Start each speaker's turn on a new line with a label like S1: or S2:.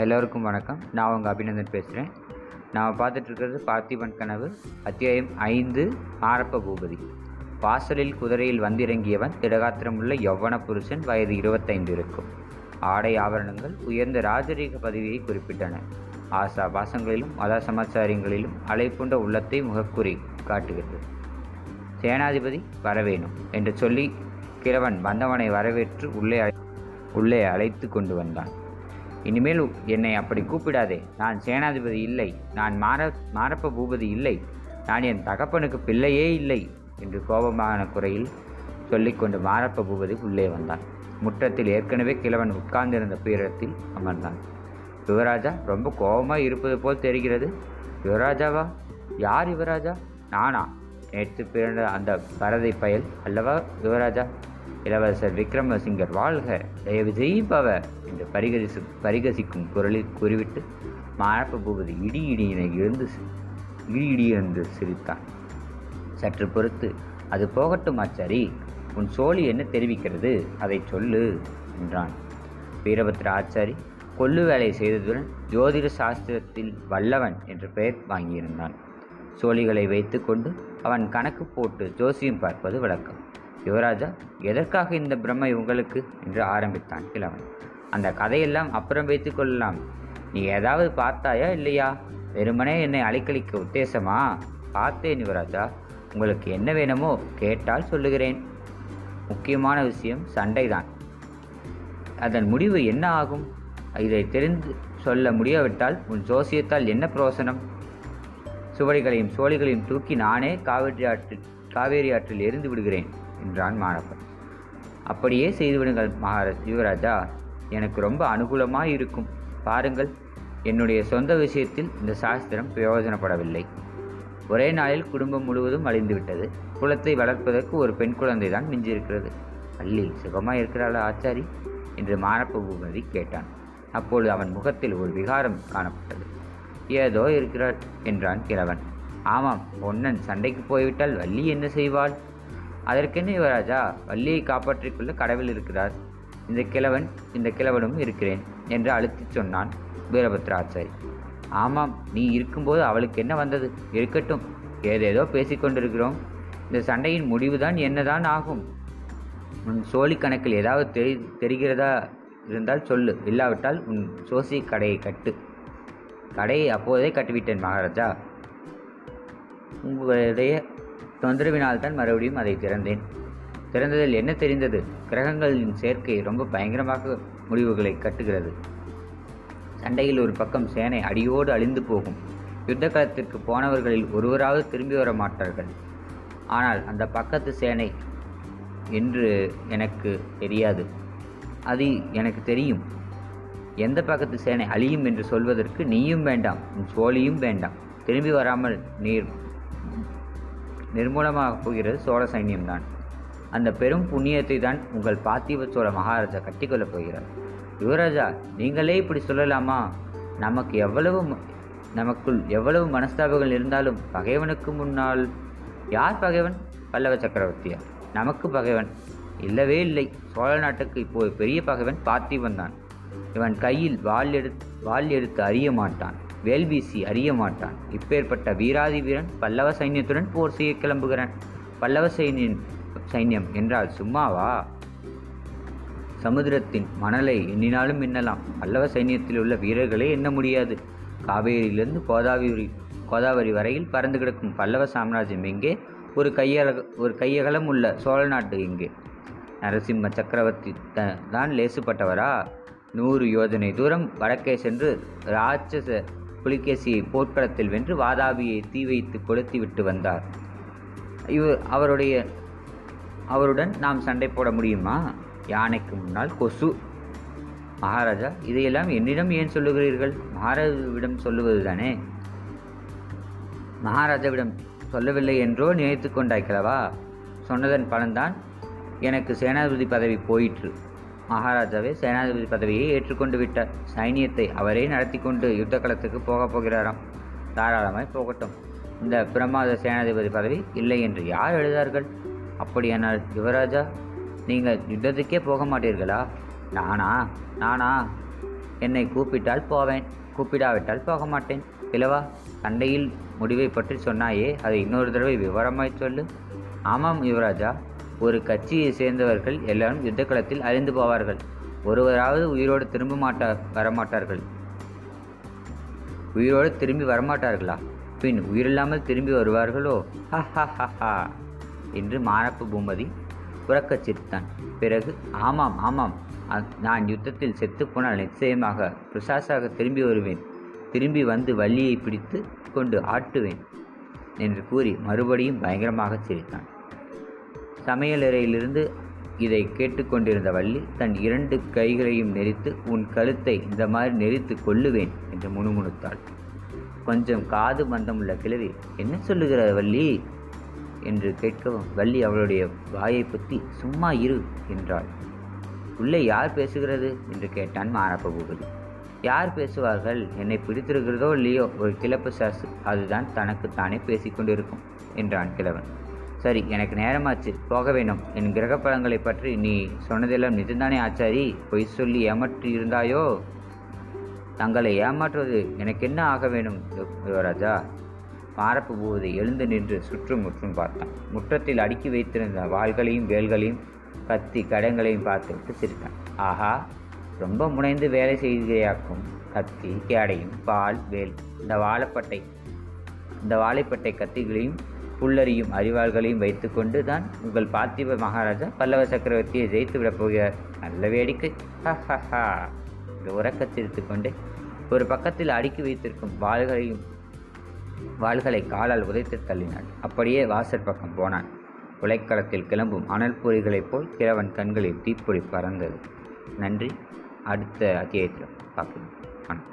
S1: எல்லோருக்கும் வணக்கம். நான் உங்கள் அபிநந்தன் பேசுகிறேன் நாம் பார்த்துட்ருக்கிறது பார்த்திபன் கனவு அத்தியாயம் ஐந்து ஆரப்ப பூபதி. வாசலில் குதிரையில் வந்திறங்கியவன் திடகாத்திரமுள்ள யௌவன புருஷன் வயது இருபத்தைந்து இருக்கும். ஆடை ஆபரணங்கள் உயர்ந்த ராஜரீக பதவியை குறிப்பிட்டன. ஆசா பாசங்களிலும் மத சமாச்சாரங்களிலும் அலைப்புண்ட உள்ளத்தை முகக்குறி காட்டுகிறது. சேனாதிபதி வரவேணும் என்று சொல்லி கிழவன் வந்தவனை வரவேற்று உள்ளே அழை- உள்ளே அழைத்து கொண்டு வந்தான். இனிமேல் என்னை அப்படி கூப்பிடாதே. நான் சேனாதிபதி இல்லை. நான் மார மாரப்ப பூபதி இல்லை. நான் என் தகப்பனுக்கு பிள்ளையே இல்லை என்று கோபமான குறையில் சொல்லிக்கொண்டு மாரப்ப பூபதி உள்ளே வந்தான். முற்றத்தில் ஏற்கனவே கிழவன் உட்கார்ந்திருந்த பீரத்தில் அமர்ந்தான். யுவராஜா ரொம்ப கோபமாக இருப்பது போல் தெரிகிறது. யுவராஜாவா? யார் யுவராஜா? நானா? நேற்று பிறந்த அந்த பரதை பயல் அல்லவா யுவராஜா? இளவரசர் விக்ரமசிங்கர் வாழ்க. தயவு ஜெயிப்பவ என்று பரிகரிசு பரிகசிக்கும் குரலில் கூறிவிட்டு மாழப்ப பூபதி இடி இடியினை எழுந்து சி- இடி இடி என்று சிரித்தான். சற்று பொறுத்து அது போகட்டும் ஆச்சாரி உன் சோழி என்ன தெரிவிக்கிறது? அதை சொல்லு என்றான். வீரபத்ர ஆச்சாரி கொல்லு வேலை செய்ததுடன் ஜோதிட சாஸ்திரத்தில் வல்லவன் என்று பெயர் வாங்கியிருந்தான். சோழிகளை வைத்துக்கொண்டு அவன் கணக்கு போட்டு ஜோசியம் பார்ப்பது வழக்கம். யுவராஜா எதற்காக இந்த பிரம்மை உங்களுக்கு என்று ஆரம்பித்தான் கிழவன். அந்த கதையெல்லாம் அப்புறம் வைத்து கொள்ளலாம். நீ ஏதாவது பார்த்தாயா இல்லையா? வெறுமனே என்னை அலைக்கழிக்க உத்தேசமா? பார்த்தேன் யுவராஜா. உங்களுக்கு என்ன வேணுமோ கேட்டால் சொல்லுகிறேன். முக்கியமான விஷயம் சண்டைதான். அதன் முடிவு என்ன ஆகும்? இதை தெரிந்து சொல்ல முடியாவிட்டால் உன் ஜோசியத்தால் என்ன பிரோசனம் சுவடிகளையும் சோழிகளையும் தூக்கி நானே காவிரி ஆற்றில் காவேரி ஆற்றில் எரிந்து விடுகிறேன். என்றான் மாணவன். அப்படியே செய்துவிடுங்கள் மகாராஜ் யுவராஜா. எனக்கு ரொம்ப அனுகூலமாக இருக்கும். பாருங்கள் என்னுடைய சொந்த விஷயத்தில் இந்த சாஸ்திரம் பிரயோஜனப்படவில்லை. ஒரே நாளில் குடும்பம் முழுவதும் அழிந்துவிட்டது. குலத்தை வளர்ப்பதற்கு ஒரு பெண் குழந்தை தான் மிஞ்சிருக்கிறது அள்ளி சுகமாக இருக்கிறாளா ஆச்சாரி? என்று மாரப்ப பூபதி கேட்டான். அப்பொழுது அவன் முகத்தில் ஒரு விகாரம் காணப்பட்டது. ஏதோ இருக்கிறாள் என்றான் கிழவன். ஆமாம் பொன்னன் சண்டைக்கு போய்விட்டால் வள்ளி என்ன செய்வாள்? அதற்கென்ன யுவராஜா வள்ளியை காப்பாற்றிக்கொள்ள கடவில் கடவுள் இருக்கிறார். இந்த கிழவன் இந்த கிழவனும் இருக்கிறேன் என்று அழுத்திச் சொன்னான் வீரபத்ராச்சாரி ஆமாம் நீ இருக்கும்போது அவளுக்கு என்ன வந்தது? இருக்கட்டும் ஏதேதோ பேசிக்கொண்டிருக்கிறோம் இந்த சண்டையின் முடிவுதான் என்னதான் ஆகும்? உன் சோழி கணக்கில் ஏதாவது தெரி தெரிகிறதா இருந்தால் சொல்லு. இல்லாவிட்டால் உன் சோசி கடையை கட்டு. கடையை அப்போதே கட்டிவிட்டேன் மகாராஜா. உங்களுடைய தொந்தரவினால் தான் மறுபடியும் அதை திறந்தேன். திறந்ததில் என்ன தெரிந்தது? கிரகங்களின் சேர்க்கை ரொம்ப பயங்கரமாக முடிவுகளை கட்டுகிறது. சண்டையில் ஒரு பக்கம் சேனை அடியோடு அழிந்து போகும். யுத்த களத்திற்கு போனவர்களில் ஒருவராவது திரும்பி வர மாட்டார்கள். ஆனால் அந்த பக்கத்து சேனை என்று எனக்கு தெரியாது. அது எனக்கு தெரியும். எந்த பக்கத்து சேனை அழியும் என்று சொல்வதற்கு நீயும் வேண்டாம் உன் சோழியும் வேண்டாம். திரும்பி வராமல் நீர் நிர்மூலமாகப் போகிறது சோழ சைன்யம்தான். அந்த பெரும் புண்ணியத்தை தான் உங்கள் பார்த்திப சோழ மகாராஜா கட்டிக்கொள்ளப் போகிறார். யுவராஜா நீங்களே இப்படி சொல்லலாமா? நமக்கு எவ்வளவு நமக்குள் எவ்வளவு மனஸ்தாபங்கள் இருந்தாலும் பகைவனுக்கு முன்னால் யார் பகைவன்? பல்லவ சக்கரவர்த்தியா? நமக்கு பகைவன் இல்லவே இல்லை. சோழ நாட்டுக்கு இப்போது பெரிய பகைவன் பார்த்திபன் தான் இவன் கையில் வாள் எடுத்து வாள் எடுத்து அறிய மாட்டான். வேல் வீசி அறிய மாட்டான். இப்பேற்பட்ட வீராதி வீரன் பல்லவ சைன்யத்துடன் போர் செய்ய கிளம்புகிறான். பல்லவ சைன்யம் சைன்யம் என்றால் சும்மாவா? சமுத்திரத்தின் மணலை எண்ணினாலும் எண்ணலாம் பல்லவ சைன்யத்தில் உள்ள வீரர்களே எண்ண முடியாது. காவேரியிலிருந்து கோதாவரி கோதாவரி வரையில் பறந்து கிடக்கும் பல்லவ சாம்ராஜ்யம் எங்கே? ஒரு கையக ஒரு கையகலம் உள்ள சோழ நாட்டு எங்கே? நரசிம்ம சக்கரவர்த்தி த- தான் லேசுப்பட்டவரா? நூறு யோஜனை தூரம் வடக்கே சென்று ராட்சச புலிகேசியை போர்க்களத்தில் வென்று வாதாபியை தீ வைத்து கொளுத்தி விட்டு வந்தார். இவர் அவருடைய அவருடன் நாம் சண்டை போட முடியுமா? யானைக்கு முன்னால் கொசு. மகாராஜா இதையெல்லாம் என்னிடம் ஏன் சொல்லுகிறீர்கள்? மகாராஜாவிடம் சொல்லுவது தானே மகாராஜாவிடம் சொல்லவில்லை என்றோ நினைத்து கொண்டாய்க்கிறவா சொன்னதன் பலன்தான் எனக்கு சேனாதிபதி பதவி போயிற்று. மகாராஜாவே சேனாதிபதி பதவியை ஏற்றுக்கொண்டு விட்டார். சைனியத்தை அவரே நடத்தி கொண்டு யுத்த களத்துக்கு போகப் போகிறாராம். தாராளமாய் போகட்டும். இந்த பிரமாத சேனாதிபதி பதவி இல்லை என்று யார் எழுதார்கள்? அப்படியானால் யுவராஜா நீங்கள் யுத்தத்துக்கே போக மாட்டீர்களா? நானா நானா? என்னை கூப்பிட்டால் போவேன். கூப்பிடாவிட்டால் போக மாட்டேன். இல்லவா சண்டையில் முடிவை பற்றி சொன்னாயே. அதை இன்னொரு தடவை விவரமாய் சொல்லு. ஆமாம் யுவராஜா ஒரு கட்சியை சேர்ந்தவர்கள் எல்லாரும் யுத்த களத்தில் அழிந்து போவார்கள். ஒருவராவது உயிரோடு திரும்ப மாட்டா வரமாட்டார்கள். உயிரோடு திரும்பி வரமாட்டார்களா? பின் உயிரில்லாமல் திரும்பி வருவார்களோ? ஹா ஹா ஹா ஹா என்று மாரப்பு பூமதி உறக்கச் சிரித்தான். பிறகு ஆமாம் ஆமாம் நான் யுத்தத்தில் செத்துப்போனால் நிச்சயமாக பிரசாசாக திரும்பி வருவேன். திரும்பி வந்து வள்ளியை பிடித்து கொண்டு ஆட்டுவேன் என்று கூறி மறுபடியும் பயங்கரமாக சிரித்தான். சமையலறையிலிருந்து இதை கேட்டுக்கொண்டிருந்த வள்ளி தன் இரண்டு கைகளையும் நெரித்து உன் கழுத்தை இந்த மாதிரி நெரித்து கொள்ளுவேன் என்று முணுமுணுத்தாள். கொஞ்சம் காது மந்தமுள்ள கிழவி என்ன சொல்லுகிற வள்ளி? என்று கேட்கவும் வள்ளி அவளுடைய வாயை பற்றி சும்மா இரு என்றாள். உள்ளே யார் பேசுகிறது? என்று கேட்டான் மாரப்ப பூபதி. யார் பேசுவார்கள்? என்னை பிடித்திருக்கிறதோ இல்லையோ ஒரு கிளப்பு சாசு அதுதான் தனக்குத்தானே பேசிக்கொண்டிருக்கும் என்றான் கிழவன். சரி எனக்கு நேரமாச்சு. போக வேணும் என் கிரக பற்றி நீ சொன்னதெல்லாம் நிஜம்தானே ஆச்சாரி? பொய் சொல்லி ஏமாற்றி இருந்தாயோ தங்களை ஏமாற்றுவது எனக்கு என்ன ஆக வேணும் யுவராஜா மாரப்பு பூவதை எழுந்து நின்று சுற்றும் முற்றும் பார்த்தான். முற்றத்தில் அடுக்கி வைத்திருந்த வாள்களையும் வேல்களையும் கத்தி கடங்களையும் பார்த்துவிட்டு சிரித்தான். ஆஹா ரொம்ப முனைந்து வேலை செய்கிறாக்கும் கத்தி கேடையும் பால் வேல் இந்த வாழைப்பட்டை இந்த வாழைப்பட்டை கத்திகளையும் புல்லரியும் அறிவாள்களையும் வைத்துக்கொண்டு தான் உங்கள் பார்த்திப மகாராஜா பல்லவ சக்கரவர்த்தியை ஜெயித்து விடப் போகிறார். நல்ல வேடிக்கை. ஹ ஹ என்று உறக்கச் சிரித்துக் கொண்டு ஒரு பக்கத்தில் அடுக்கி வைத்திருக்கும் வாள்களையும் வாள்களை காலால் உதைத்து தள்ளினான் அப்படியே வாசற் பக்கம் போனான். உலைக்களத்தில் கிளம்பும் அனல் பொறிகளைப் போல் கிழவன் கண்களில் தீப்பொறி பறந்தது. நன்றி. அடுத்த அத்தியாயத்தில் பார்க்கணும் வணக்கம்.